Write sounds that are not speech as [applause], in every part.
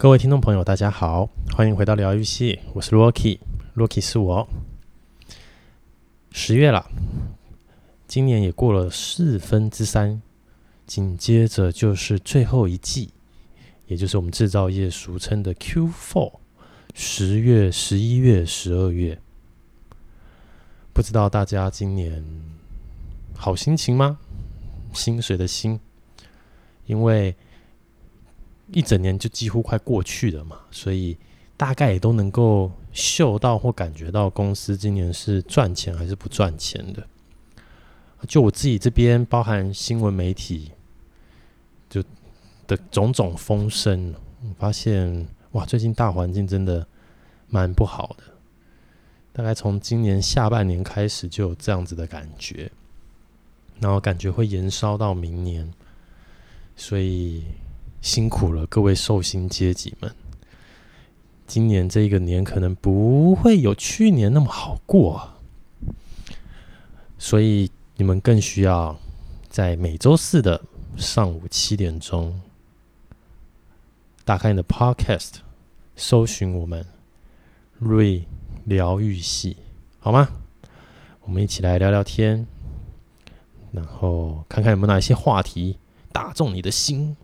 各位听众朋友，大家好，欢迎回到疗愈系，我是 Rocky，Rocky 是我。十月了，今年也过了四分之三，紧接着就是最后一季，也就是我们制造业俗称的 Q4，十月、十一月、十二月。不知道大家今年好心情吗？薪水的薪，因为。一整年就几乎快过去了嘛，所以大概也都能够嗅到或感觉到公司今年是赚钱还是不赚钱的。就我自己这边，包含新闻媒体，就的种种风声，我发现哇，最近大环境真的蛮不好的。大概从今年下半年开始就有这样子的感觉，然后感觉会延烧到明年，所以。辛苦了，各位寿星阶级们！今年这一个年可能不会有去年那么好过，所以你们更需要在每周四的上午七点钟打开你的 Podcast，搜寻我们瑞疗愈系，好吗？我们一起来聊聊天，然后看看有没有哪一些话题打中你的心。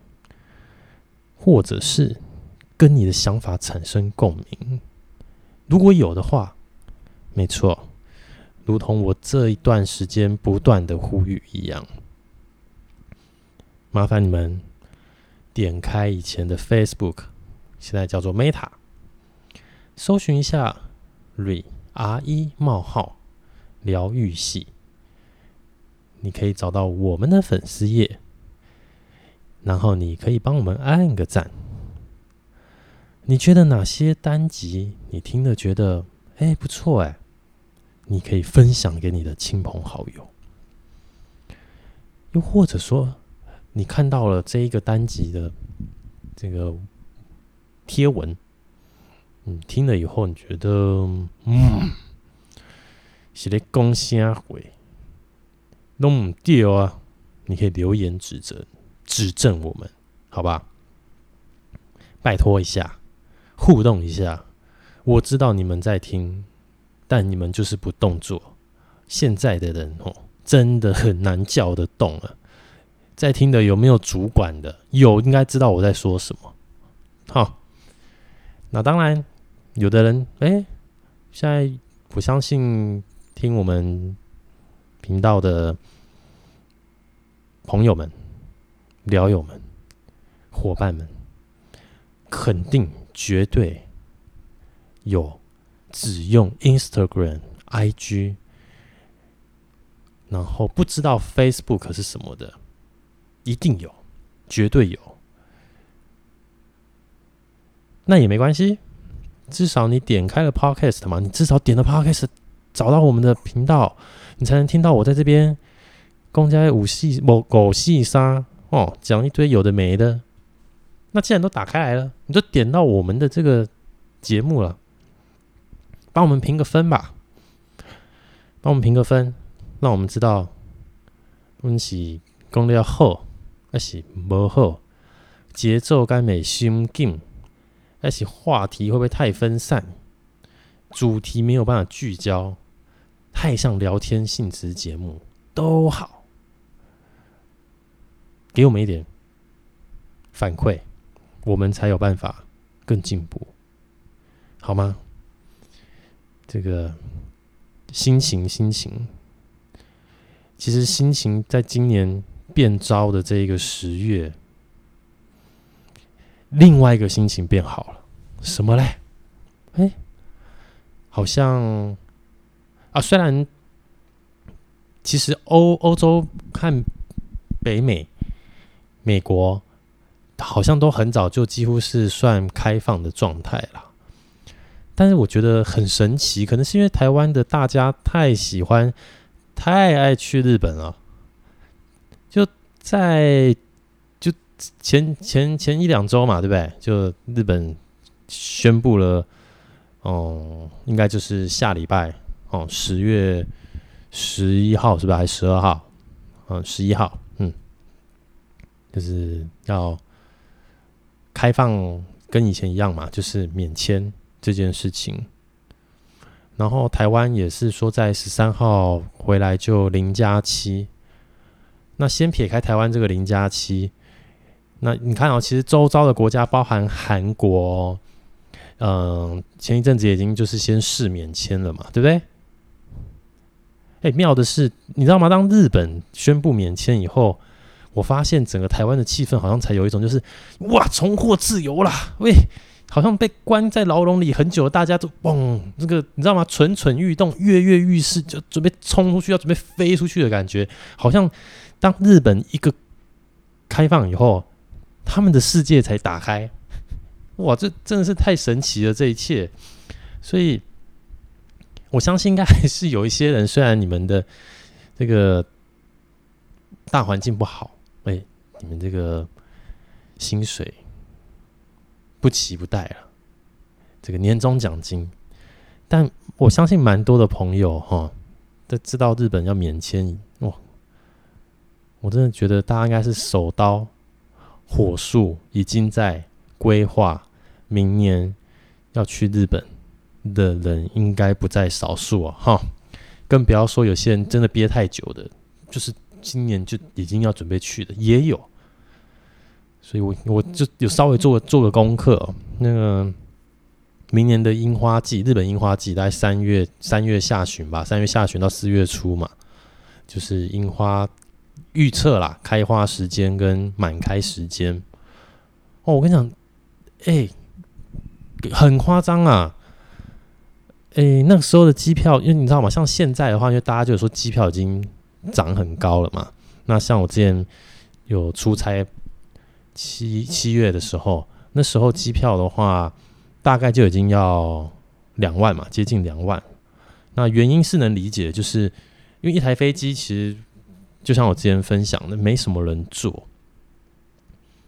或者是跟你的想法产生共鸣，如果有的话，没错，如同我这一段时间不断的呼吁一样，麻烦你们点开以前的 Facebook，现在叫做 Meta，搜寻一下 Re R E 冒号疗愈系，你可以找到我们的粉丝页。然后你可以帮我们按个赞。你觉得哪些单集你听了觉得哎不错哎，你可以分享给你的亲朋好友。又或者说，你看到了这一个单集的这个贴文，你听了以后你觉得嗯，是在讲啥话，弄不对啊，你可以留言指责。指正我们，好吧？拜托一下，互动一下。我知道你们在听，但你们就是不动作。现在的人哦，真的很难叫得动了。在听的有没有主管的？有，应该知道我在说什么。好，那当然，有的人哎，现在我相信听我们频道的朋友们。聊友们、伙伴们，肯定绝对有只用 Instagram、IG，然后不知道 Facebook 是什么的，一定有，绝对有。那也没关系，至少你点开了 Podcast 嘛，你至少点了 Podcast，找到我们的频道，你才能听到我在这边公家五戏某狗戏沙。哦，讲一堆有的没的，那既然都打开来了，你就点到我们的这个节目了，帮我们评个分吧，帮我们评个分，让我们知道，我们是讲的要好还是不好，节奏该没心紧，还是话题会不会太分散，主题没有办法聚焦，太像聊天性质节目都好。给我们一点反馈，我们才有办法更进步，好吗？这个心情，心情，其实心情在今年变糟的这一个十月，另外一个心情变好了，什么嘞？哎，好像啊，虽然其实欧欧洲和北美。美国好像都很早就几乎是算开放的状态了，但是我觉得很神奇，可能是因为台湾的大家太喜欢、太爱去日本了。就在就前前前一两周嘛，对不对？就日本宣布了，哦，应该就是下礼拜哦，十月十一号是吧？还是十二号？嗯，十一号。就是要开放跟以前一样嘛，就是免签这件事情。然后台湾也是说在十三号回来就零加七。那先撇开台湾这个零加七，那你看哦，其实周遭的国家包含韩国，嗯，前一阵子已经就是先试免签了嘛，对不对？哎，妙的是，你知道吗？当日本宣布免签以后，我发现整个台湾的气氛好像才有一种就是哇，重获自由啦！喂，好像被关在牢笼里很久，大家都嘣，这个你知道吗？蠢蠢欲动，跃跃欲试，就准备冲出去，要准备飞出去的感觉，好像。当日本一个开放以后，他们的世界才打开，哇，这真的是太神奇了！这一切，所以我相信应该还是有一些人，虽然你们的这个大环境不好，哎，你们这个薪水不期不待了，这个年终奖金，但我相信蛮多的朋友哈，都知道日本要免签。我真的觉得大家应该是手刀火速，已经在规划明年要去日本的人，应该不在少数啊！哈，更不要说有些人真的憋太久的，就是今年就已经要准备去的也有。所以我我就有稍微做个做个功课哦，那个明年的樱花季，日本樱花季大概三月三月下旬吧，三月下旬到四月初嘛，就是樱花。预测啦，开花时间跟满开时间哦，我跟你讲，哎、欸，很夸张啊！诶、欸，那个时候的机票，因为你知道吗？像现在的话，因为大家就说机票已经涨很高了嘛。那像我之前有出差七七月的时候，那时候机票的话，大概就已经要两万嘛，接近两万。那原因是能理解，就是因为一台飞机其实。就像我之前分享的，没什么人坐。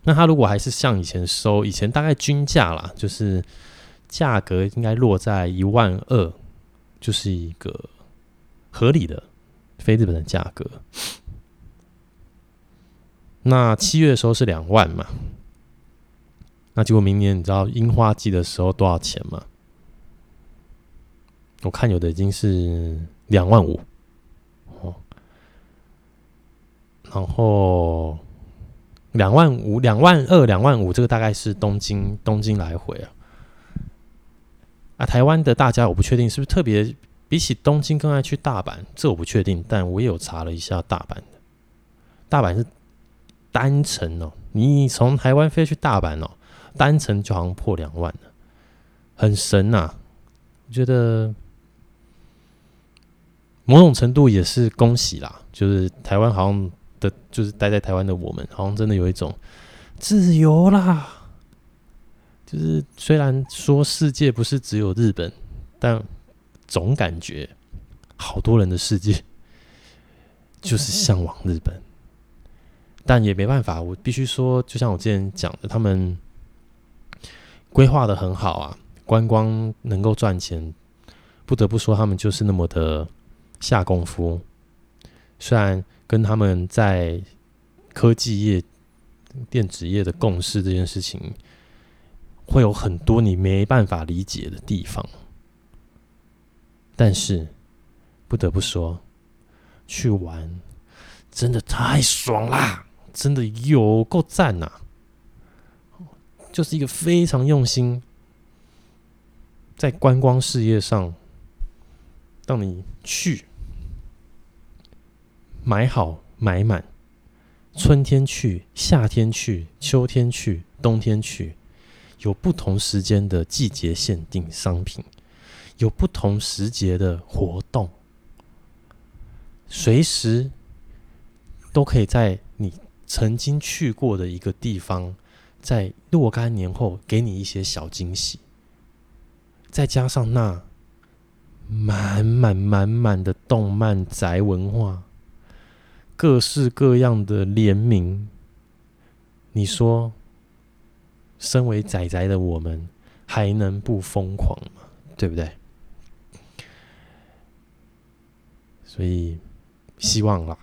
那他如果还是像以前收，以前大概均价啦，就是价格应该落在一万二，就是一个合理的飞日本的价格。那七月的时候是两万嘛？那结果明年你知道樱花季的时候多少钱吗？我看有的已经是两万五。哦然后两万五、两万二、两万五，这个大概是东京东京来回啊。啊，台湾的大家我不确定是不是特别比起东京更爱去大阪，这我不确定。但我也有查了一下大阪的，大阪是单程哦，你从台湾飞去大阪哦，单程就好像破两万了，很神呐、啊。我觉得某种程度也是恭喜啦，就是台湾好像。的，就是待在台湾的我们，好像真的有一种自由啦。就是虽然说世界不是只有日本，但总感觉好多人的世界就是向往日本。但也没办法，我必须说，就像我之前讲的，他们规划的很好啊，观光能够赚钱，不得不说他们就是那么的下功夫。虽然。跟他们在科技业、电子业的共识这件事情，会有很多你没办法理解的地方。但是不得不说，去玩真的太爽啦！真的有够赞呐！就是一个非常用心在观光事业上，当你去。买好买满，春天去，夏天去，秋天去，冬天去，有不同时间的季节限定商品，有不同时节的活动，随时都可以在你曾经去过的一个地方，在若干年后给你一些小惊喜，再加上那满满满满的动漫宅文化。各式各样的联名，你说，身为宅宅的我们还能不疯狂吗？对不对？所以希望啦，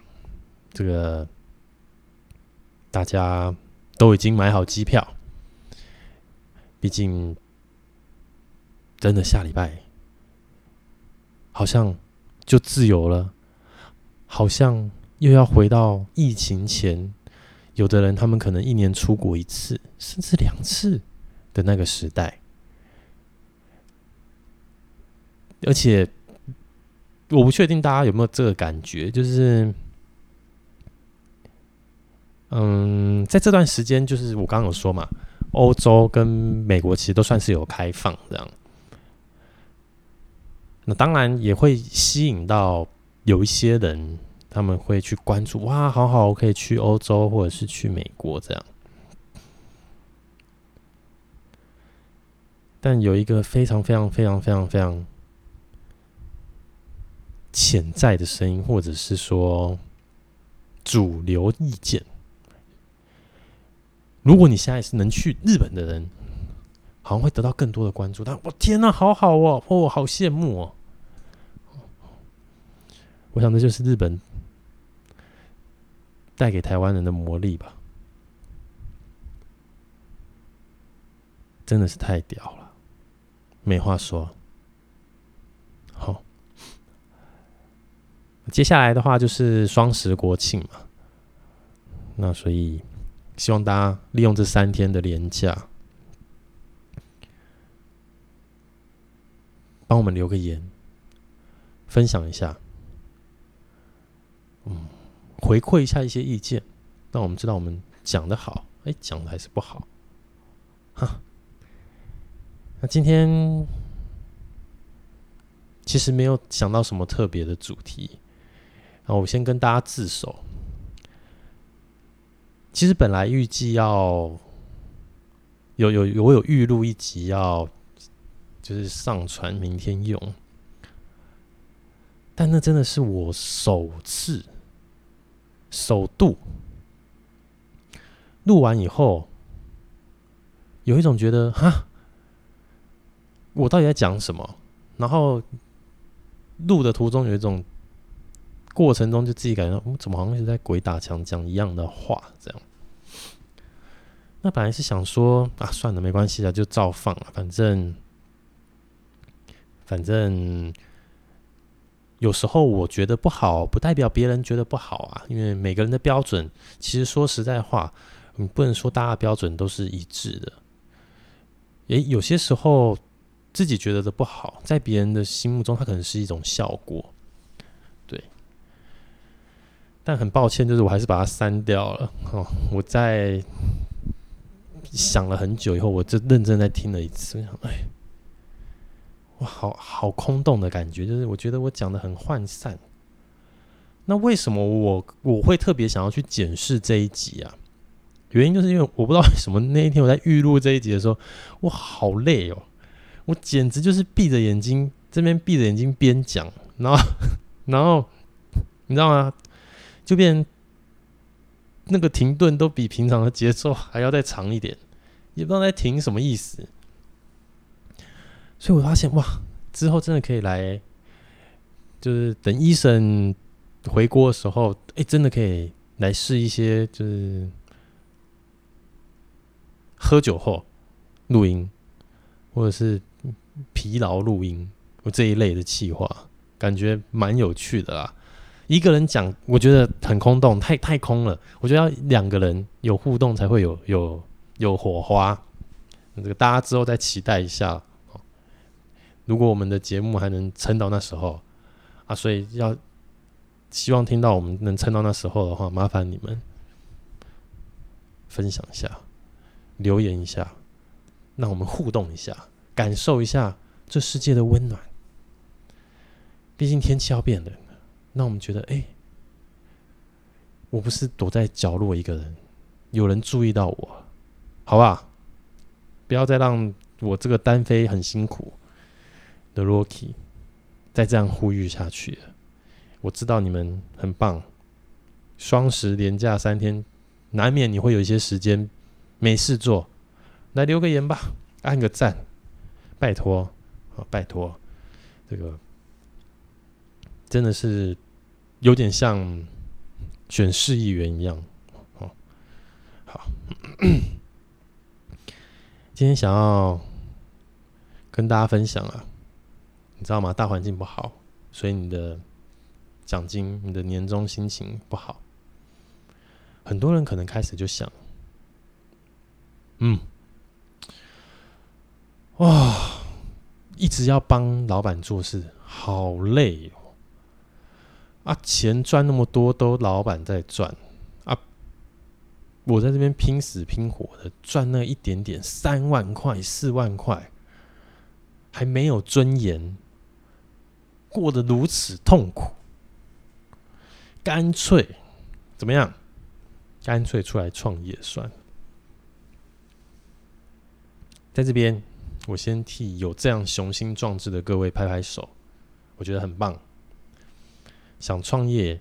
这个大家都已经买好机票，毕竟真的下礼拜好像就自由了，好像又要回到疫情前，有的人他们可能一年出国一次，甚至两次的那个时代。而且，我不确定大家有没有这个感觉，就是，嗯，在这段时间，就是我刚刚有说嘛，欧洲跟美国其实都算是有开放这样，那当然也会吸引到有一些人，他们会去关注，哇，好好，我可以去欧洲或者是去美国这样，但有一个非常非常非常非常非常。潜在的声音，或者是说主流意见。如果你现在是能去日本的人，好像会得到更多的关注。但我天哪，好好哦，哦，好羡慕哦！我想这就是日本带给台湾人的魔力吧，真的是太屌了，没话说。好接下来的话就是双十国庆嘛，那所以希望大家利用这三天的连假，帮我们留个言，分享一下，嗯，回馈一下一些意见，让我们知道我们讲的好，哎，讲的还是不好，哈。那今天其实没有想到什么特别的主题。那我先跟大家自首。其实本来预计要有有我有预录一集要就是上传明天用，但那真的是我首次首度录完以后，有一种觉得哈，我到底在讲什么？然后录的途中有一种。过程中就自己感觉到，我怎么好像是在鬼打墙讲一样的话？这样。那本来是想说啊，算了，没关系的，就照放了。反正，反正有时候我觉得不好，不代表别人觉得不好啊。因为每个人的标准，其实说实在话，你不能说大家的标准都是一致的。诶，有些时候自己觉得的不好，在别人的心目中，它可能是一种效果。但很抱歉，就是我还是把它删掉了。哦，我在想了很久以后，我就认真在听了一次。哎，我，好好空洞的感觉，就是我觉得我讲的很涣散。那为什么我我会特别想要去检视这一集啊？原因就是因为我不知道为什么那一天我在预录这一集的时候，我好累哦，我简直就是闭着眼睛这边闭着眼睛边讲，然后 [laughs] 然后你知道吗？就变那个停顿都比平常的节奏还要再长一点，也不知道在停什么意思。所以我发现哇，之后真的可以来，就是等医生回国的时候，哎、真的可以来试一些，就是喝酒后录音，或者是疲劳录音，我这一类的企划，感觉蛮有趣的啦。一个人讲，我觉得很空洞，太太空了。我觉得要两个人有互动，才会有有有火花。这个大家之后再期待一下。如果我们的节目还能撑到那时候啊，所以要希望听到我们能撑到那时候的话，麻烦你们分享一下，留言一下，让我们互动一下，感受一下这世界的温暖。毕竟天气要变了。那我们觉得，哎、我不是躲在角落一个人，有人注意到我，好吧？不要再让我这个单飞很辛苦的 Rocky 再这样呼吁下去了。我知道你们很棒，双十连假三天，难免你会有一些时间没事做，来留个言吧，按个赞，拜托，啊，拜托，这个真的是。有点像选市议员一样，哦，好。[clears throat] 今天想要跟大家分享啊，你知道吗？大环境不好，所以你的奖金、你的年终心情不好。很多人可能开始就想，嗯，哇，一直要帮老板做事，好累哦。啊，钱赚那么多，都老板在赚啊，我在这边拼死拼活的赚那一点点，三万块、四万块，还没有尊严，过得如此痛苦，干脆怎么样？干脆出来创业算了。在这边，我先替有这样雄心壮志的各位拍拍手，我觉得很棒。想创业，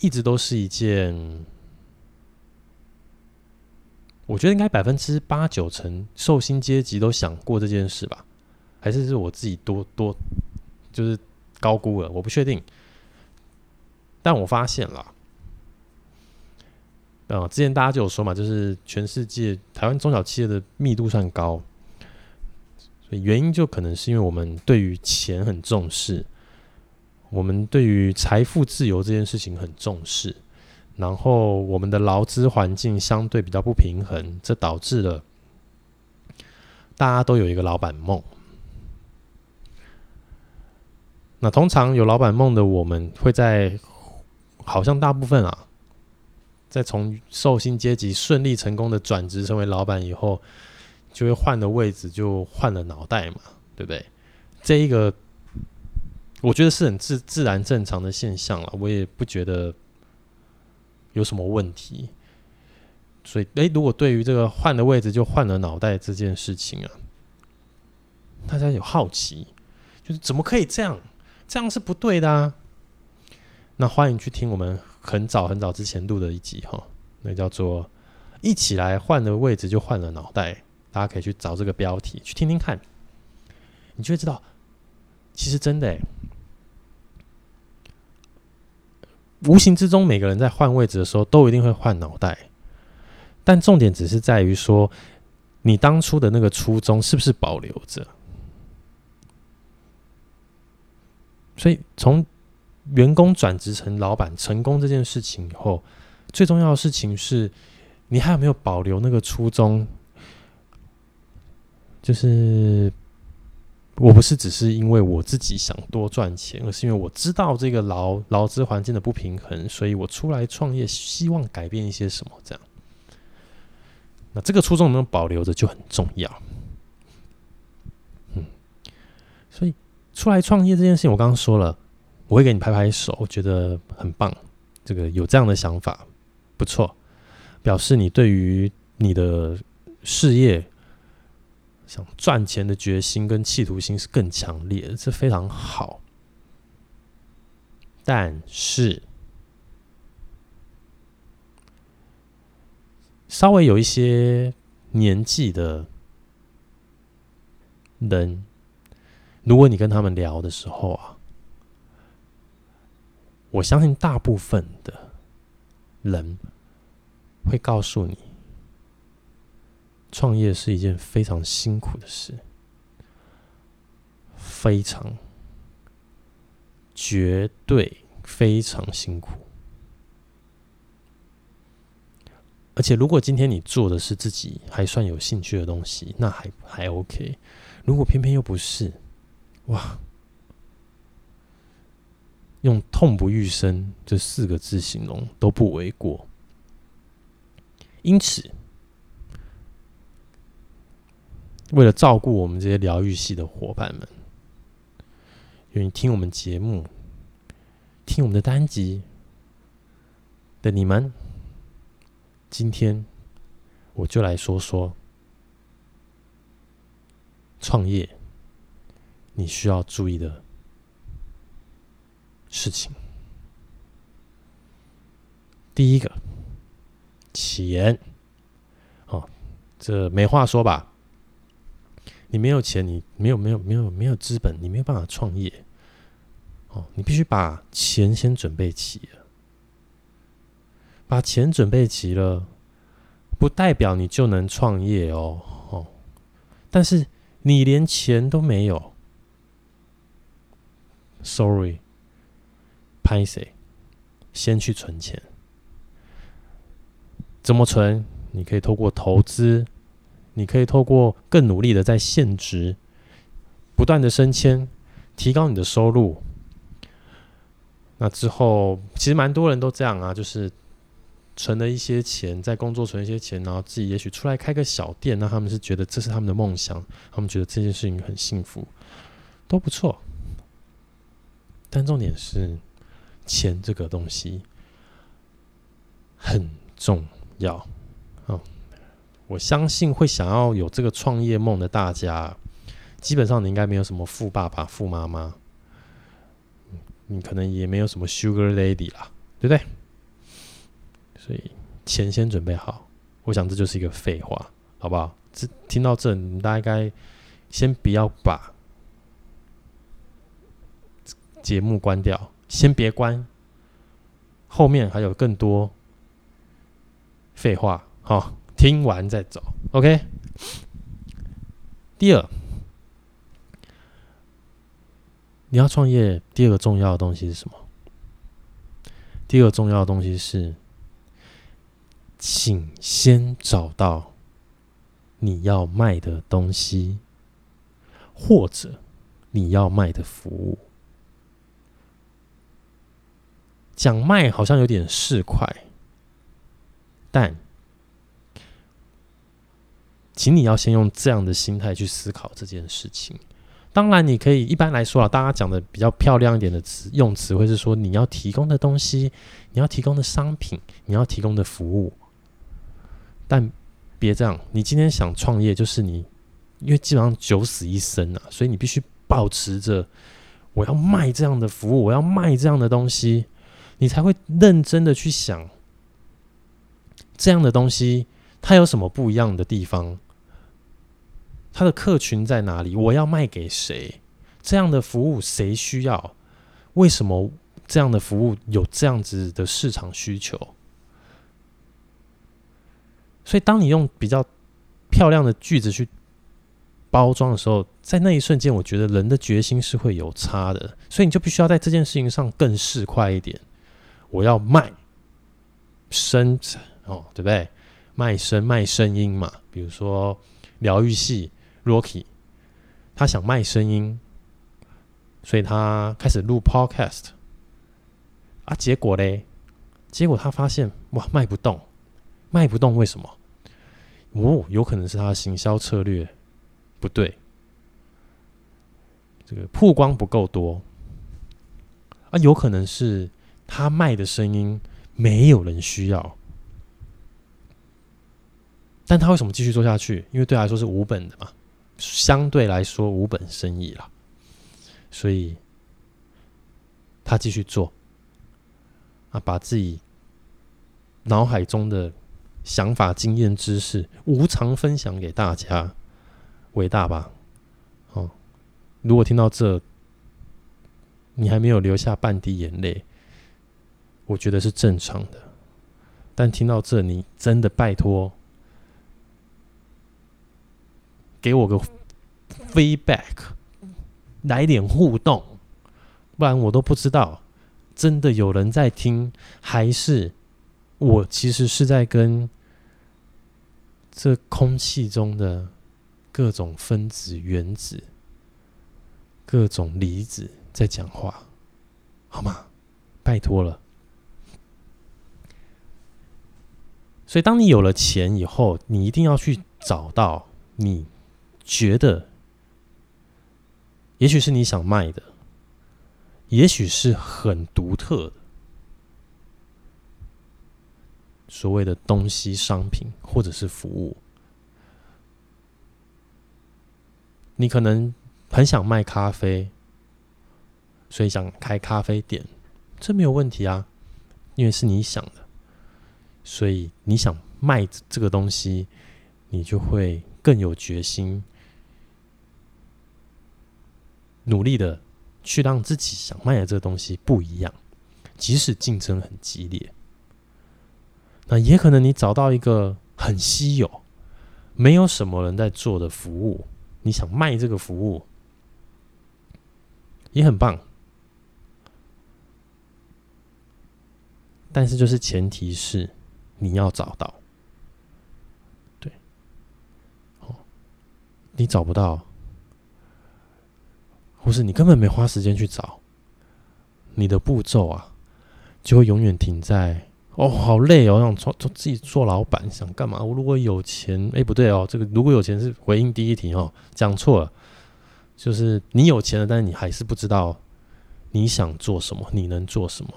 一直都是一件，我觉得应该百分之八九成受薪阶级都想过这件事吧？还是是我自己多多就是高估了？我不确定。但我发现了。啊，之前大家就有说嘛，就是全世界台湾中小企业的密度算高，所以原因就可能是因为我们对于钱很重视，我们对于财富自由这件事情很重视，然后我们的劳资环境相对比较不平衡，这导致了大家都有一个老板梦。那通常有老板梦的我们会在，好像大部分啊。在从受薪阶级顺利成功的转职成为老板以后，就会换了位置，就换了脑袋嘛，对不对？这一个我觉得是很自自然正常的现象了，我也不觉得有什么问题。所以，诶，如果对于这个换了位置就换了脑袋这件事情啊，大家有好奇，就是怎么可以这样？这样是不对的啊！那欢迎去听我们。很早很早之前录的一集哈，那叫做“一起来换了位置就换了脑袋”，大家可以去找这个标题去听听看，你就会知道，其实真的，无形之中每个人在换位置的时候都一定会换脑袋，但重点只是在于说，你当初的那个初衷是不是保留着？所以从。员工转职成老板成功这件事情以后，最重要的事情是，你还有没有保留那个初衷？就是，我不是只是因为我自己想多赚钱，而是因为我知道这个劳劳资环境的不平衡，所以我出来创业，希望改变一些什么。这样，那这个初衷能保留着就很重要。嗯，所以出来创业这件事情，我刚刚说了。我会给你拍拍手，我觉得很棒。这个有这样的想法，不错，表示你对于你的事业想赚钱的决心跟企图心是更强烈的，这非常好。但是，稍微有一些年纪的人，如果你跟他们聊的时候啊。我相信大部分的人会告诉你，创业是一件非常辛苦的事，非常、绝对非常辛苦。而且，如果今天你做的是自己还算有兴趣的东西，那还还 OK。如果偏偏又不是，哇！用“痛不欲生”这四个字形容都不为过。因此，为了照顾我们这些疗愈系的伙伴们，愿意听我们节目、听我们的单集的你们，今天我就来说说创业你需要注意的。事情，第一个，钱，哦，这没话说吧？你没有钱，你没有没有没有没有资本，你没有办法创业。哦，你必须把钱先准备齐了，把钱准备齐了，不代表你就能创业哦。哦，但是你连钱都没有，Sorry，拍谁？先去存钱。怎么存？你可以透过投资，你可以透过更努力的在现职，不断的升迁，提高你的收入。那之后，其实蛮多人都这样啊，就是存了一些钱，在工作存一些钱，然后自己也许出来开个小店，那他们是觉得这是他们的梦想，他们觉得这件事情很幸福，都不错。但重点是，钱这个东西很重要啊，我相信会想要有这个创业梦的大家，基本上你应该没有什么富爸爸、富妈妈。你可能也没有什么 Sugar Lady 啦，对不对？所以钱先准备好，我想这就是一个废话，好不好？这听到这，你大概先不要把节目关掉，先别关，后面还有更多废话，好，听完再走，OK。第二。你要创业，第二个重要的东西是什么？第二个重要的东西是，请先找到你要卖的东西，或者你要卖的服务。讲卖好像有点市侩，但，请你要先用这样的心态去思考这件事情。当然，你可以一般来说啊，大家讲的比较漂亮一点的词用词，会是说你要提供的东西，你要提供的商品，你要提供的服务。但别这样，你今天想创业，就是你，因为基本上九死一生啊，所以你必须保持着我要卖这样的服务，我要卖这样的东西，你才会认真的去想这样的东西它有什么不一样的地方。他的客群在哪里？我要卖给谁？这样的服务谁需要？为什么这样的服务有这样子的市场需求？所以，当你用比较漂亮的句子去包装的时候，在那一瞬间，我觉得人的决心是会有差的。所以，你就必须要在这件事情上更市侩一点。我要卖声哦，对不对？卖声卖声音嘛，比如说疗愈系。Rocky，他想卖声音，所以他开始录 Podcast 啊。结果嘞，结果他发现哇，卖不动，卖不动，为什么？哦，有可能是他的行销策略不对，这个曝光不够多啊，有可能是他卖的声音没有人需要，但他为什么继续做下去？因为对他来说是无本的嘛。相对来说无本生意了，所以他继续做啊，把自己脑海中的想法、经验、知识无偿分享给大家，伟大吧？哦，如果听到这，你还没有流下半滴眼泪，我觉得是正常的。但听到这，你真的拜托。给我个 feedback，来点互动，不然我都不知道真的有人在听，还是我其实是在跟这空气中的各种分子、原子、各种离子在讲话，好吗？拜托了。所以，当你有了钱以后，你一定要去找到你。觉得，也许是你想卖的，也许是很独特的，所谓的东西、商品或者是服务。你可能很想卖咖啡，所以想开咖啡店，这没有问题啊，因为是你想的，所以你想卖这个东西，你就会更有决心。努力的去让自己想卖的这个东西不一样，即使竞争很激烈，那也可能你找到一个很稀有，没有什么人在做的服务，你想卖这个服务也很棒，但是就是前提是你要找到，对，哦，你找不到，或是你根本没花时间去找，你的步骤啊，就会永远停在。哦，好累哦！想做做自己做老板，想干嘛？我如果有钱，哎，不对哦，这个如果有钱是回应第一题哦，讲错了，就是你有钱了，但是你还是不知道你想做什么，你能做什么。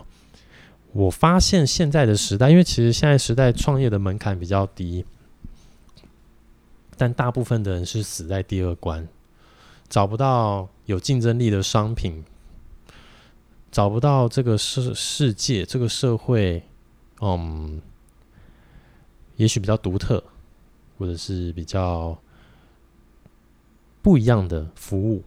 我发现现在的时代，因为其实现在时代创业的门槛比较低，但大部分的人是死在第二关，找不到有竞争力的商品，找不到这个世世界，这个社会。嗯，也许比较独特，或者是比较不一样的服务，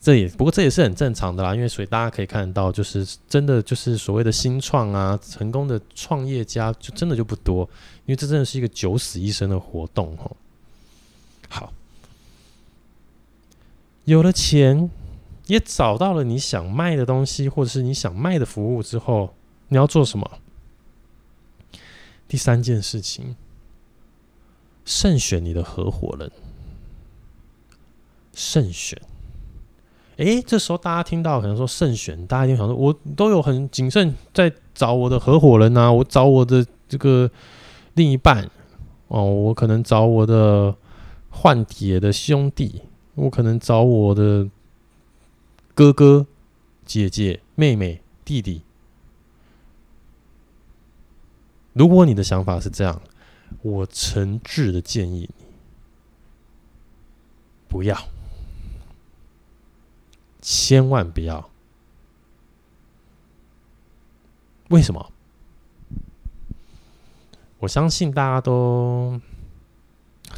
这也不过这也是很正常的啦。因为所以大家可以看到，就是真的就是所谓的新创啊，成功的创业家就真的就不多，因为这真的是一个九死一生的活动哦。好，有了钱。也找到了你想卖的东西，或者是你想卖的服务之后，你要做什么？第三件事情，慎选你的合伙人。慎选。诶，这时候大家听到可能说慎选，大家一定想说，我都有很谨慎在找我的合伙人啊，我找我的这个另一半哦，我可能找我的换铁的兄弟，我可能找我的。哥哥、姐姐、妹妹、弟弟，如果你的想法是这样，我诚挚的建议你不要，千万不要。为什么？我相信大家都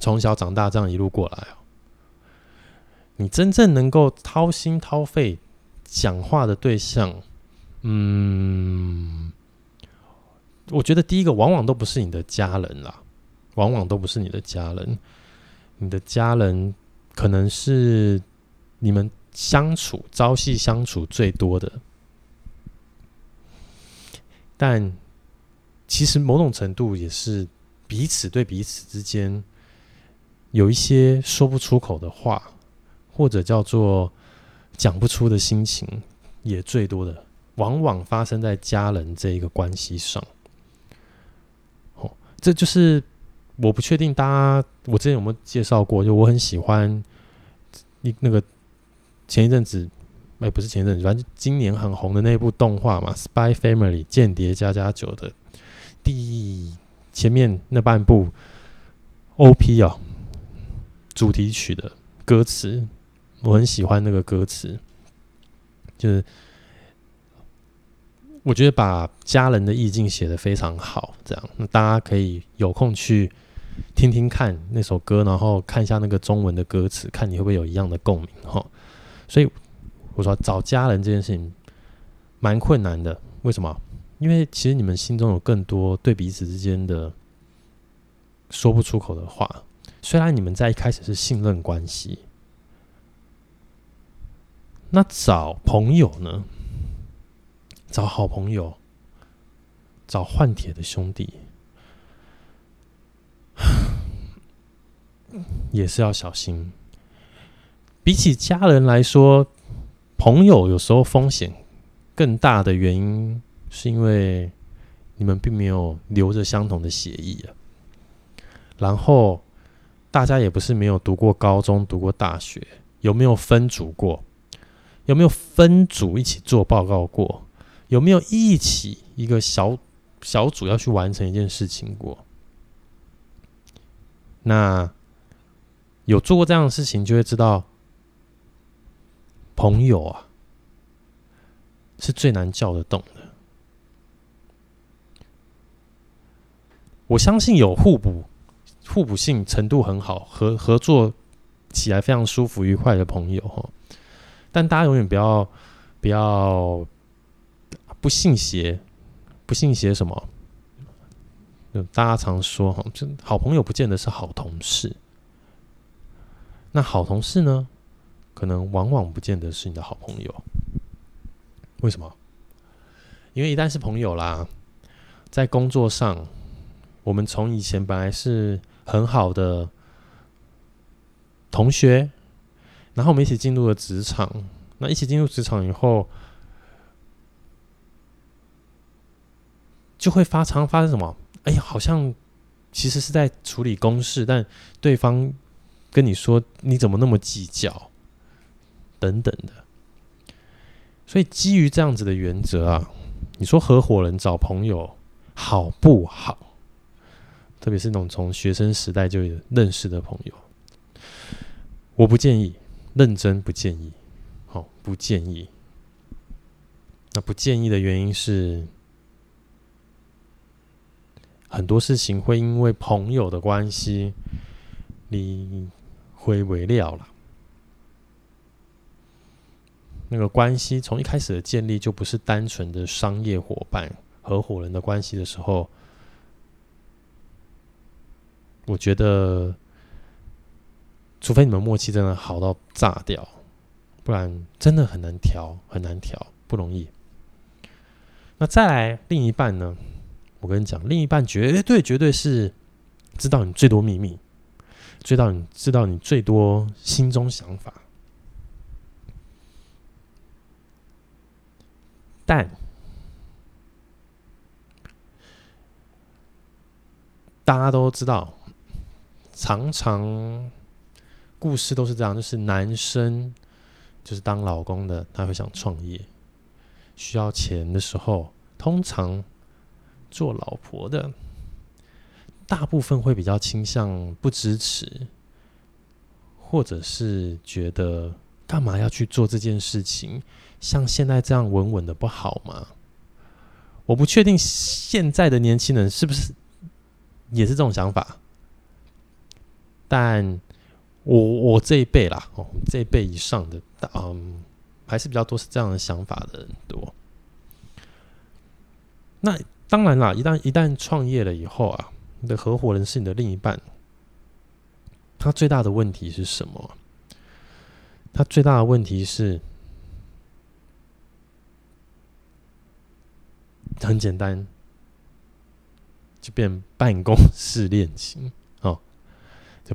从小长大这样一路过来哦你真正能够掏心掏肺讲话的对象，嗯，我觉得第一个往往都不是你的家人啦，往往都不是你的家人。你的家人可能是你们相处朝夕相处最多的，但其实某种程度也是彼此对彼此之间有一些说不出口的话。或者叫做讲不出的心情，也最多的，往往发生在家人这一个关系上。哦，这就是我不确定大家，我之前有没有介绍过？就我很喜欢一那个前一阵子，哎，不是前一阵子，反正今年很红的那部动画嘛，《Spy Family》间谍家家酒的第前面那半部 OP 啊，主题曲的歌词。我很喜欢那个歌词，就是我觉得把家人的意境写得非常好，这样那大家可以有空去听听看那首歌，然后看一下那个中文的歌词，看你会不会有一样的共鸣哈。所以我说找家人这件事情蛮困难的，为什么？因为其实你们心中有更多对彼此之间的说不出口的话，虽然你们在一开始是信任关系。那找朋友呢？找好朋友，找换铁的兄弟，[sighs] 也是要小心。比起家人来说，朋友有时候风险更大的原因，是因为你们并没有留着相同的血液啊。然后大家也不是没有读过高中、读过大学，有没有分组过？有没有分组一起做报告过？有没有一起一个小小组要去完成一件事情过？那有做过这样的事情，就会知道朋友啊是最难叫得动的。我相信有互补、互补性程度很好、合合作起来非常舒服、愉快的朋友哈。但大家永远不要不要不信邪，不信邪什么？就大家常说哈，这好朋友不见得是好同事。那好同事呢，可能往往不见得是你的好朋友。为什么？因为一旦是朋友啦，在工作上，我们从以前本来是很好的同学，然后我们一起进入了职场。那一起进入职场以后，就会发常发生什么？哎呀，好像其实是在处理公事，但对方跟你说你怎么那么计较，等等的。所以基于这样子的原则啊，你说合伙人找朋友好不好？特别是那种从学生时代就认识的朋友，我不建议，认真不建议。好，不建议。那不建议的原因是，很多事情会因为朋友的关系，你会为料了。那个关系从一开始的建立就不是单纯的商业伙伴、合伙人的关系的时候，我觉得，除非你们默契真的好到炸掉。不然真的很难调，很难调，不容易。那再来另一半呢？我跟你讲，另一半绝对绝对是知道你最多秘密，知道你知道你最多心中想法。但大家都知道，常常故事都是这样，就是男生。就是当老公的，他会想创业，需要钱的时候，通常做老婆的，大部分会比较倾向不支持，或者是觉得干嘛要去做这件事情？像现在这样稳稳的不好吗？我不确定现在的年轻人是不是也是这种想法，但。我我这一辈啦，哦，这一辈以上的，嗯，还是比较多是这样的想法的人多。那当然啦，一旦一旦创业了以后啊，你的合伙人是你的另一半，他最大的问题是什么？他最大的问题是，很简单，就变办公室恋情。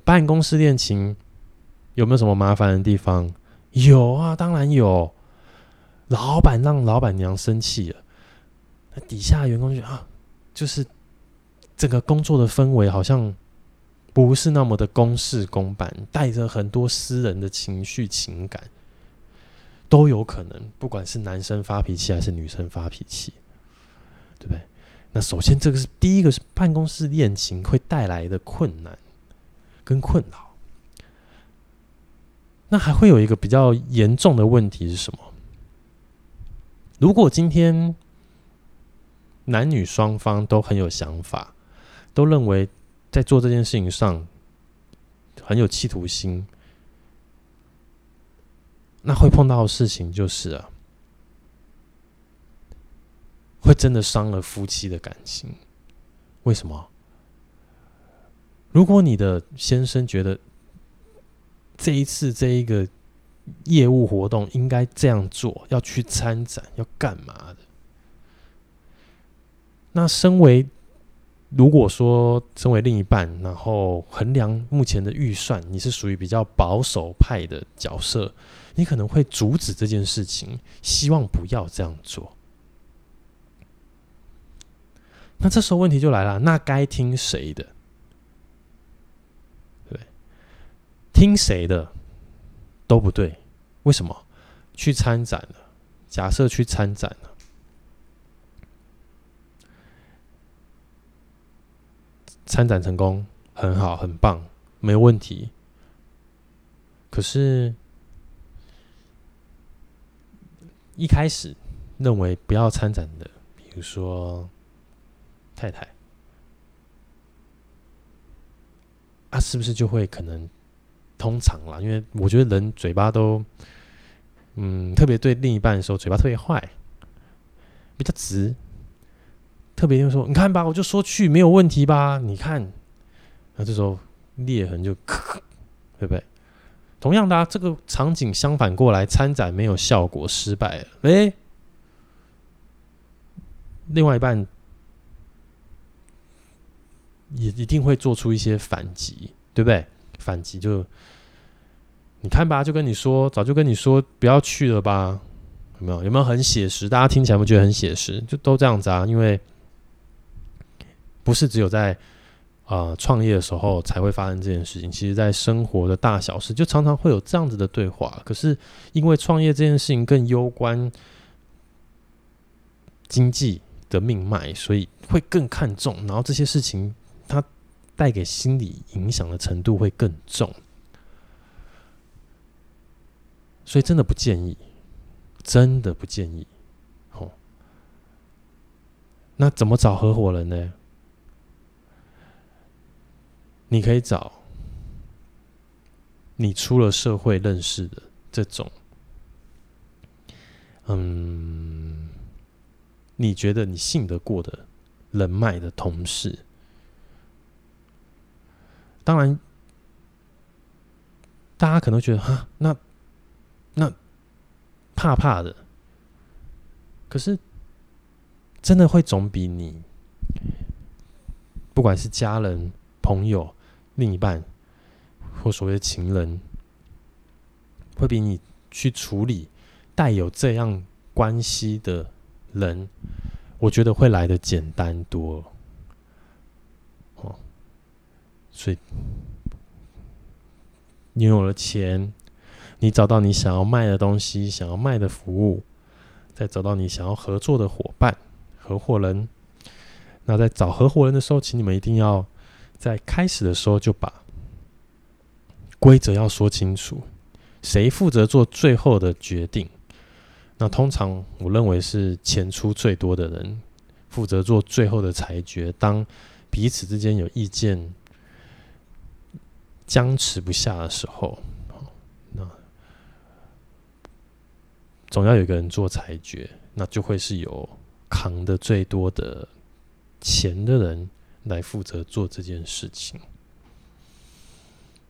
办公室恋情有没有什么麻烦的地方？有啊，当然有。老板让老板娘生气了，那底下员工就啊，就是整个工作的氛围好像不是那么的公事公办，带着很多私人的情绪情感，都有可能。不管是男生发脾气还是女生发脾气，对不对？那首先这个是第一个是办公室恋情会带来的困难。跟困扰，那还会有一个比较严重的问题是什么？如果今天男女双方都很有想法，都认为在做这件事情上很有企图心，那会碰到的事情就是啊，会真的伤了夫妻的感情。为什么？如果你的先生觉得这一次这一个业务活动应该这样做，要去参展，要干嘛的？那身为如果说身为另一半，然后衡量目前的预算，你是属于比较保守派的角色，你可能会阻止这件事情，希望不要这样做。那这时候问题就来了，那该听谁的？听谁的都不对，为什么？去参展了，假设去参展了，参展成功，很好，很棒，没问题。可是，一开始认为不要参展的，比如说太太，啊，是不是就会可能？通常啦，因为我觉得人嘴巴都，嗯，特别对另一半的时候，嘴巴特别坏，比较直，特别就说，你看吧，我就说去没有问题吧？你看，那这时候裂痕就咳，[laughs] 对不对？同样的啊，这个场景相反过来，参展没有效果，失败了。哎，另外一半也一定会做出一些反击，对不对？反击就你看吧，就跟你说，早就跟你说不要去了吧？有没有？有没有很写实？大家听起来不觉得很写实？就都这样子啊，因为不是只有在。啊，创业的时候才会发生这件事情。其实，在生活的大小事，就常常会有这样子的对话。可是，因为创业这件事情更攸关经济的命脉，所以会更看重。然后，这些事情它带给心理影响的程度会更重。所以，真的不建议，真的不建议。哦，那怎么找合伙人呢？你可以找你出了社会认识的这种，嗯，你觉得你信得过的人脉的同事。当然，大家可能觉得哈，那那怕怕的，可是真的会总比你不管是家人、朋友。另一半或所谓的情人，会比你去处理带有这样关系的人，我觉得会来的简单多。哦，所以你有了钱，你找到你想要卖的东西、想要卖的服务，再找到你想要合作的伙伴、合伙人。那在找合伙人的时候，请你们一定要。在开始的时候就把规则要说清楚，谁负责做最后的决定？那通常我认为是钱出最多的人负责做最后的裁决。当彼此之间有意见僵持不下的时候，那总要有一个人做裁决，那就会是有扛得最多的钱的人。来负责做这件事情，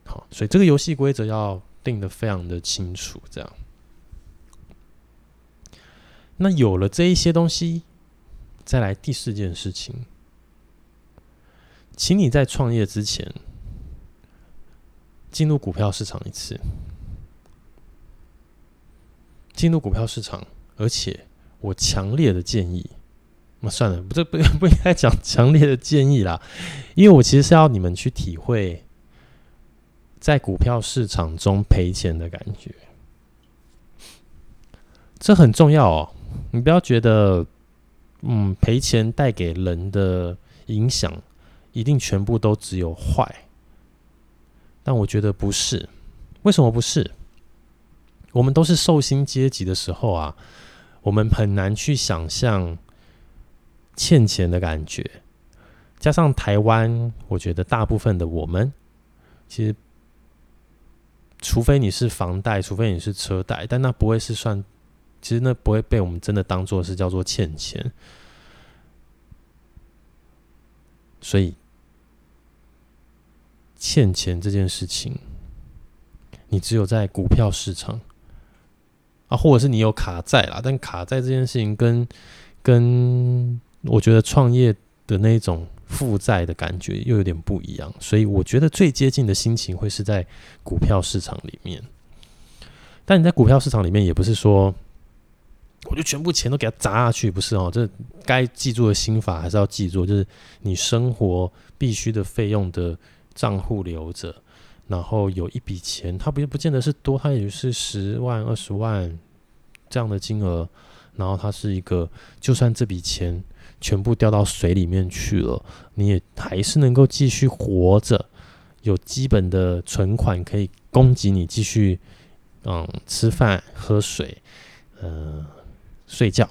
好，所以这个游戏规则要定的非常的清楚。这样，那有了这一些东西，再来第四件事情，请你在创业之前进入股票市场一次，进入股票市场，而且我强烈的建议。那算了，不，这不 [laughs] 不应该讲强烈的建议啦，因为我其实是要你们去体会在股票市场中赔钱的感觉，这很重要哦。你不要觉得，嗯，赔钱带给人的影响一定全部都只有坏，但我觉得不是。为什么不是？我们都是受薪阶级的时候啊，我们很难去想象。欠钱的感觉，加上台湾，我觉得大部分的我们，其实，除非你是房贷，除非你是车贷，但那不会是算，其实那不会被我们真的当做是叫做欠钱。所以，欠钱这件事情，你只有在股票市场啊，或者是你有卡债啦，但卡债这件事情跟跟我觉得创业的那种负债的感觉又有点不一样，所以我觉得最接近的心情会是在股票市场里面。但你在股票市场里面，也不是说我就全部钱都给它砸下去，不是哦。这该记住的心法还是要记住，就是你生活必须的费用的账户留着，然后有一笔钱，它不不见得是多，它也是十万、二十万这样的金额，然后它是一个，就算这笔钱。全部掉到水里面去了，你也还是能够继续活着，有基本的存款可以供给你继续，嗯，吃饭、喝水，嗯，睡觉。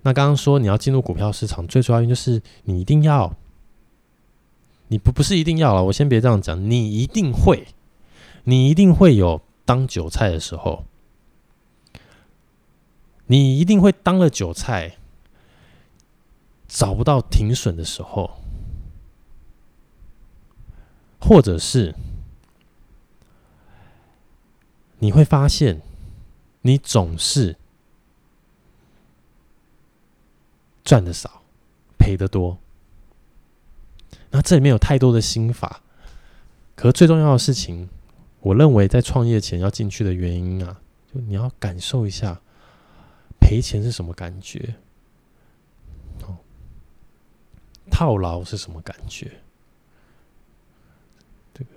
那刚刚说你要进入股票市场，最主要原因就是你一定要，你不不是一定要了，我先别这样讲，你一定会，你一定会有当韭菜的时候。你一定会当了韭菜，找不到停损的时候，或者是你会发现，你总是赚的少，赔的多。那这里面有太多的心法，可是最重要的事情，我认为在创业前要进去的原因啊，就你要感受一下赔钱是什么感觉，哦，套牢是什么感觉，这个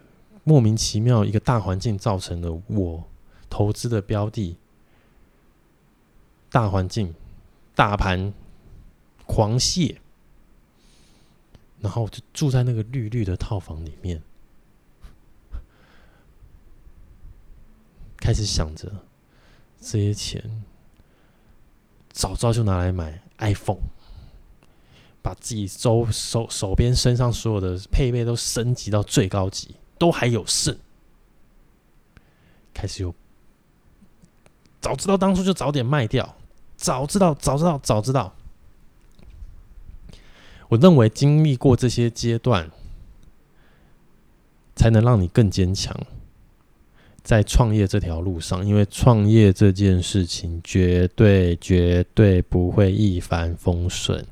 莫名其妙一个大环境造成了我投资的标的，大环境大盘狂泻。然后我就住在那个绿绿的套房里面，开始想着这些钱早知道就拿来买 iPhone，把自己周手手边身上所有的配备都升级到最高级，都还有剩。开始有早知道当初就早点卖掉，早知道早知道早知道。我认为经历过这些阶段，才能让你更坚强，在创业这条路上。因为创业这件事情绝对绝对不会一帆风顺。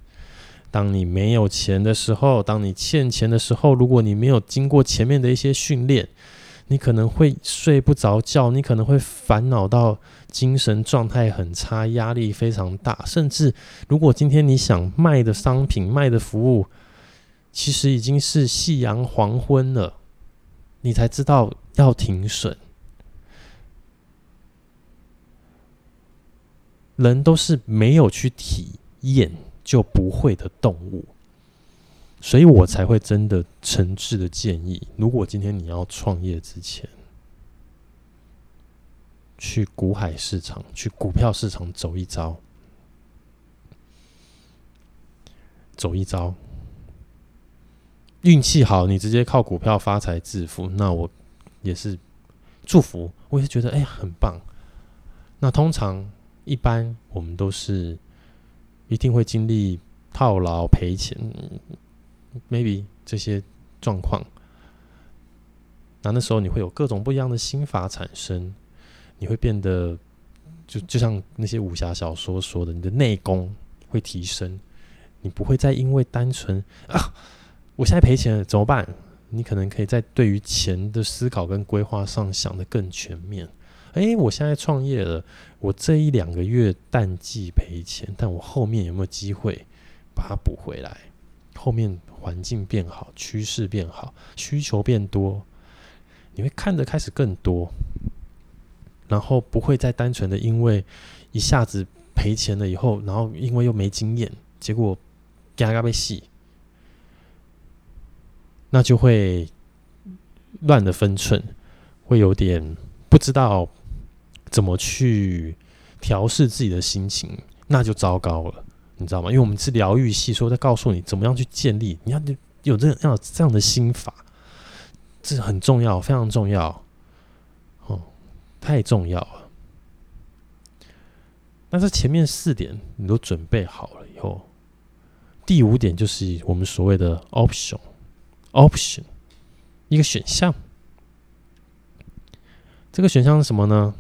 当你没有钱的时候，当你欠钱的时候，如果你没有经过前面的一些训练，你可能会睡不着觉，你可能会烦恼到精神状态很差，压力非常大。甚至如果今天你想卖的商品、卖的服务，其实已经是夕阳黄昏了，你才知道要停损。人都是没有去体验就不会的动物。所以我才会真的诚挚的建议，如果今天你要创业之前，去股海市场、去股票市场走一遭，走一遭，运气好，你直接靠股票发财致富，那我也是祝福，我也是觉得哎很棒。那通常一般我们都是一定会经历套牢赔钱。Maybe 这些状况，那那时候你会有各种不一样的心法产生，你会变得就就像那些武侠小说说的，你的内功会提升，你不会再因为单纯啊，我现在赔钱了怎么办？你可能可以在对于钱的思考跟规划上想得更全面。哎，我现在创业了，我这一两个月淡季赔钱，但我后面有没有机会把它补回来？后面。环境变好，趋势变好，需求变多，你会看得开始更多，然后不会再单纯的因为一下子赔钱了以后，然后因为又没经验，结果嘎嘎被洗，那就会乱了分寸，会有点不知道怎么去调试自己的心情，那就糟糕了。你知道吗？因为我们是疗愈系，说在告诉你怎么样去建立，你要有这样这样的心法，这很重要，非常重要，哦，太重要了。那这前面四点你都准备好了以后，第五点就是我们所谓的 option，option，一个选项。这个选项是什么呢？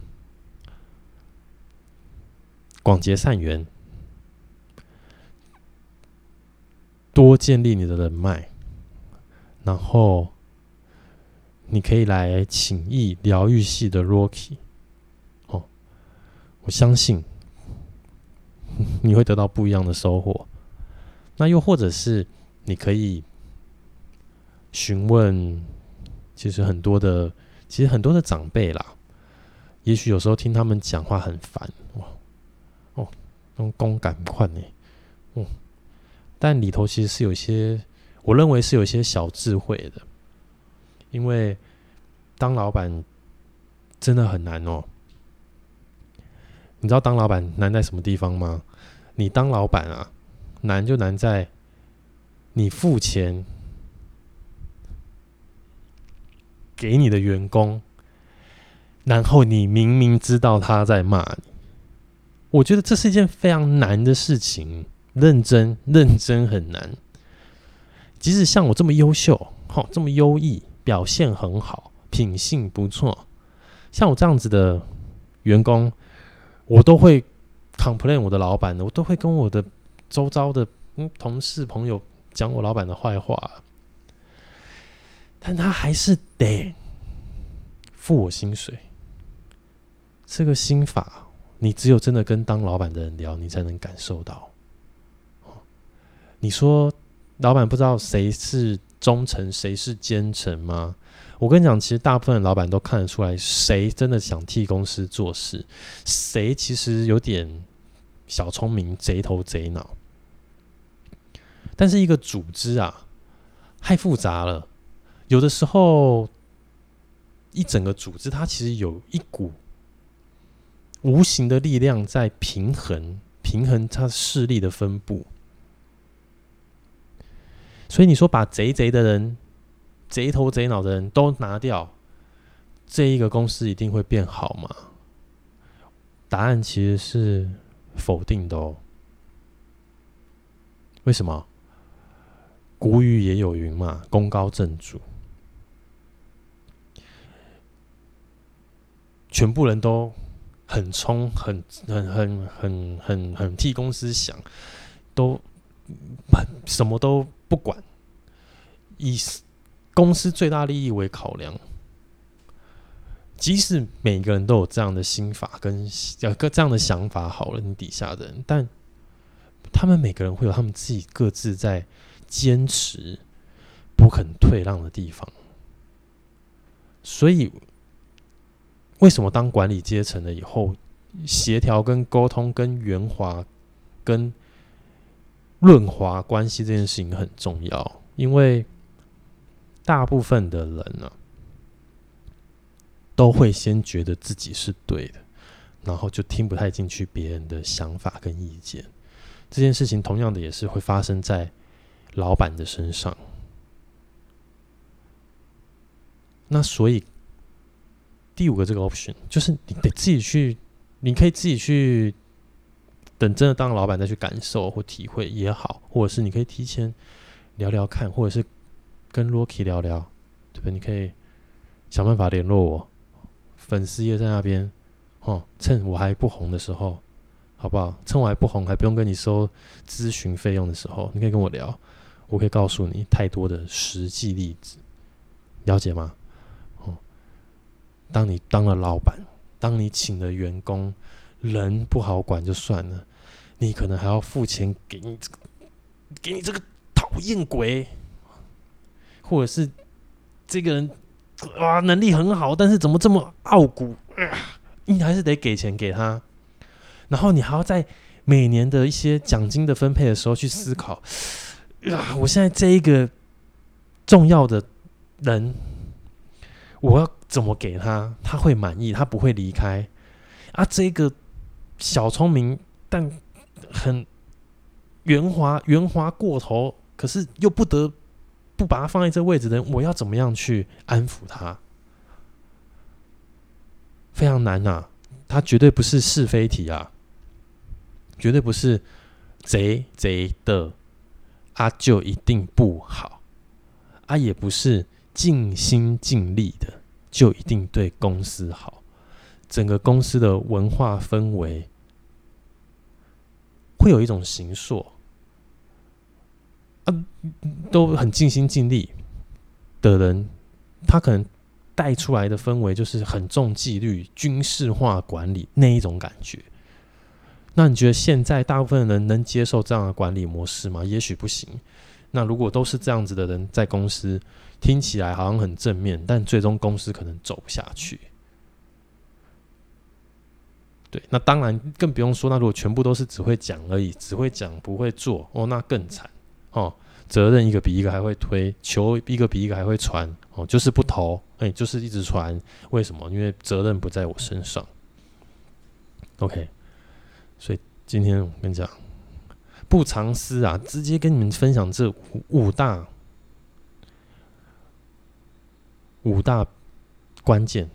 广结善缘。多建立你的人脉，然后你可以来请益疗愈系的 Rocky 哦，我相信你会得到不一样的收获。那又或者是你可以询问，其实很多的，其实很多的长辈啦，也许有时候听他们讲话很烦，哇哦，那种公感快呢，但里头其实是有些，我认为是有些小智慧的，因为当老板真的很难哦。你知道当老板难在什么地方吗？你当老板啊，难就难在你付钱给你的员工，然后你明明知道他在骂你，我觉得这是一件非常难的事情，认真认真很难。即使像我这么优秀，好这么优异，表现很好，品性不错，像我这样子的员工，我都会 complain 我的老板，我都会跟我的周遭的嗯同事朋友讲我老板的坏话，但他还是得付我薪水。这个心法，你只有真的跟当老板的人聊，你才能感受到。你说。老板不知道谁是忠臣，谁是奸臣吗？我跟你讲，其实大部分老板都看得出来，谁真的想替公司做事，谁其实有点小聪明、贼头贼脑。但是一个组织啊，太复杂了，有的时候一整个组织，它其实有一股无形的力量在平衡，平衡它势力的分布。所以你说把贼贼的人、贼头贼脑的人都拿掉，这一个公司一定会变好吗？答案其实是否定的哦。为什么？古语也有云嘛，“功高震主”，全部人都很冲、很、很、很、很、很、很替公司想，都什么都。不管以公司最大利益为考量，即使每个人都有这样的心法跟呃这样的想法，好了，你底下的人，但他们每个人会有他们自己各自在坚持不肯退让的地方。所以，为什么当管理阶层了以后，协调跟沟通跟圆滑跟润滑关系这件事情很重要，因为大部分的人呢、都会先觉得自己是对的，然后就听不太进去别人的想法跟意见。这件事情同样的也是会发生在老板的身上。那所以第五个这个 option 就是你得自己去，你可以自己去。等真的当了老板再去感受或体会也好，或者是你可以提前聊聊看，或者是跟 Rocky 聊聊，对不对？你可以想办法联络我，粉丝页在那边哦。趁我还不红的时候，好不好？趁我还不红，还不用跟你收咨询费用的时候，你可以跟我聊，我可以告诉你太多的实际例子，了解吗？哦，当你当了老板，当你请了员工。人不好管就算了，你可能还要付钱给你这个，给你这个讨厌鬼，或者是这个人啊能力很好，但是怎么这么傲骨，啊，你还是得给钱给他。然后你还要在每年的一些奖金的分配的时候去思考，啊，我现在这一个重要的人，我要怎么给他，他会满意，他不会离开啊，这个。小聪明，但很圆滑，圆滑过头，可是又不得不把他放在这位置的人，我要怎么样去安抚他？非常难呐、啊，他绝对不是是非题啊，绝对不是贼贼的啊，就一定不好啊，也不是尽心尽力的就一定对公司好。整个公司的文化氛围会有一种形塑啊，都很尽心尽力的人，他可能带出来的氛围就是很重纪律、军事化管理那一种感觉。那你觉得现在大部分人能接受这样的管理模式吗？也许不行。那如果都是这样子的人在公司，听起来好像很正面，但最终公司可能走不下去。对，那当然更不用说。那如果全部都是只会讲而已，只会讲不会做，哦，那更惨哦。责任一个比一个还会推，球一个比一个还会传，哦，就是不投，哎，就是一直传。为什么？因为责任不在我身上。OK，所以今天我跟你讲，不藏私啊，直接跟你们分享这五五大五大关键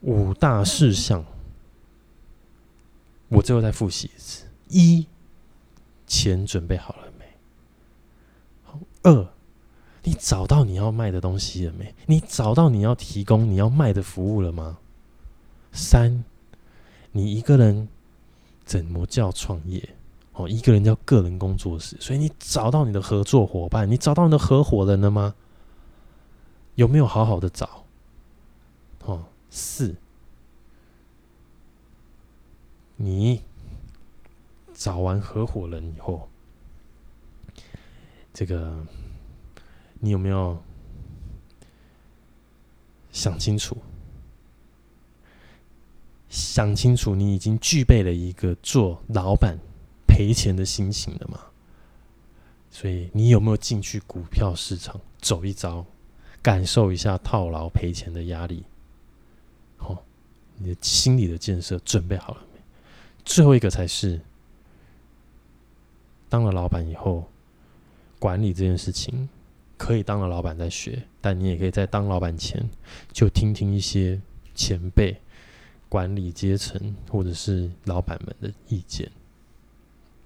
五大事项。我最后再复习一次：一，钱准备好了没？二，你找到你要卖的东西了没？你找到你要提供、你要卖的服务了吗？三，你一个人怎么叫创业？哦，一个人叫个人工作室。所以你找到你的合作伙伴，你找到你的合伙人了吗？有没有好好的找？哦，四，你找完合伙人以后，这个你有没有想清楚？想清楚，你已经具备了一个做老板赔钱的心情了吗？所以，你有没有进去股票市场走一遭？感受一下套牢赔钱的压力，好、哦，你的心理的建设准备好了？最后一个才是，当了老板以后，管理这件事情可以当了老板再学，但你也可以在当老板前就听听一些前辈、管理阶层或者是老板们的意见，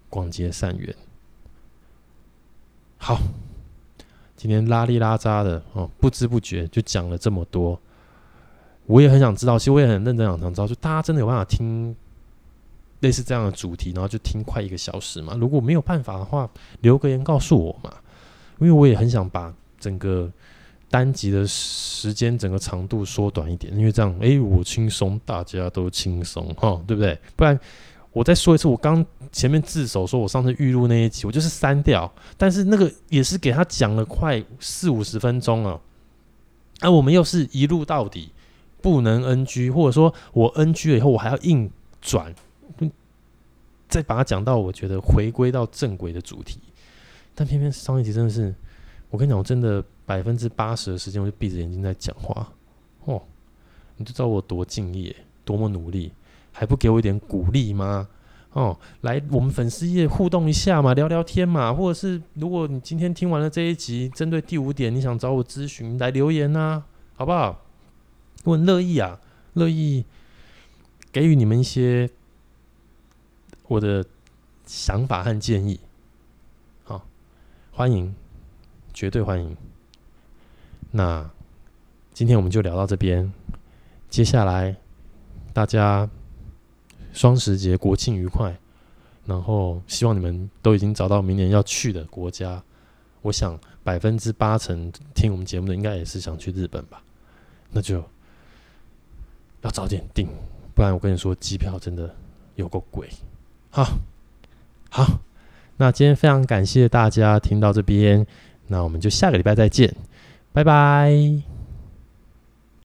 广结善缘。好。今天拉里拉扎的哦，不知不觉就讲了这么多。我也很想知道，其实我也很认真想知道，就大家真的有办法听类似这样的主题，然后就听快一个小时嘛？如果没有办法的话，留个言告诉我嘛，因为我也很想把整个单集的时间整个长度缩短一点，因为这样，哎，我轻松，大家都轻松，哈，对不对？不然。我再说一次，我刚前面自首说，我上次预录那一集，我就是删掉，但是那个也是给他讲了快四五十分钟了，啊、我们又是一录到底，不能 NG，或者说我 NG 了以后，我还要硬转，再把它讲到我觉得回归到正轨的主题，但偏偏上一集真的是，我跟你讲，我真的百分之八十的时间我就闭着眼睛在讲话，哦，你就知道我多敬业，多么努力。还不给我一点鼓励吗？哦，来我们粉丝页互动一下嘛，聊聊天嘛，或者是如果你今天听完了这一集，针对第五点你想找我咨询，来留言呐、啊，好不好？我很乐意啊，乐意给予你们一些我的想法和建议。好，欢迎，绝对欢迎。那今天我们就聊到这边，接下来大家。双十节国庆愉快，然后希望你们都已经找到明年要去的国家。我想百分之八成听我们节目的应该也是想去日本吧，那就要早点订，不然我跟你说机票真的有够贵。好，好，那今天非常感谢大家听到这边，那我们就下个礼拜再见，拜拜。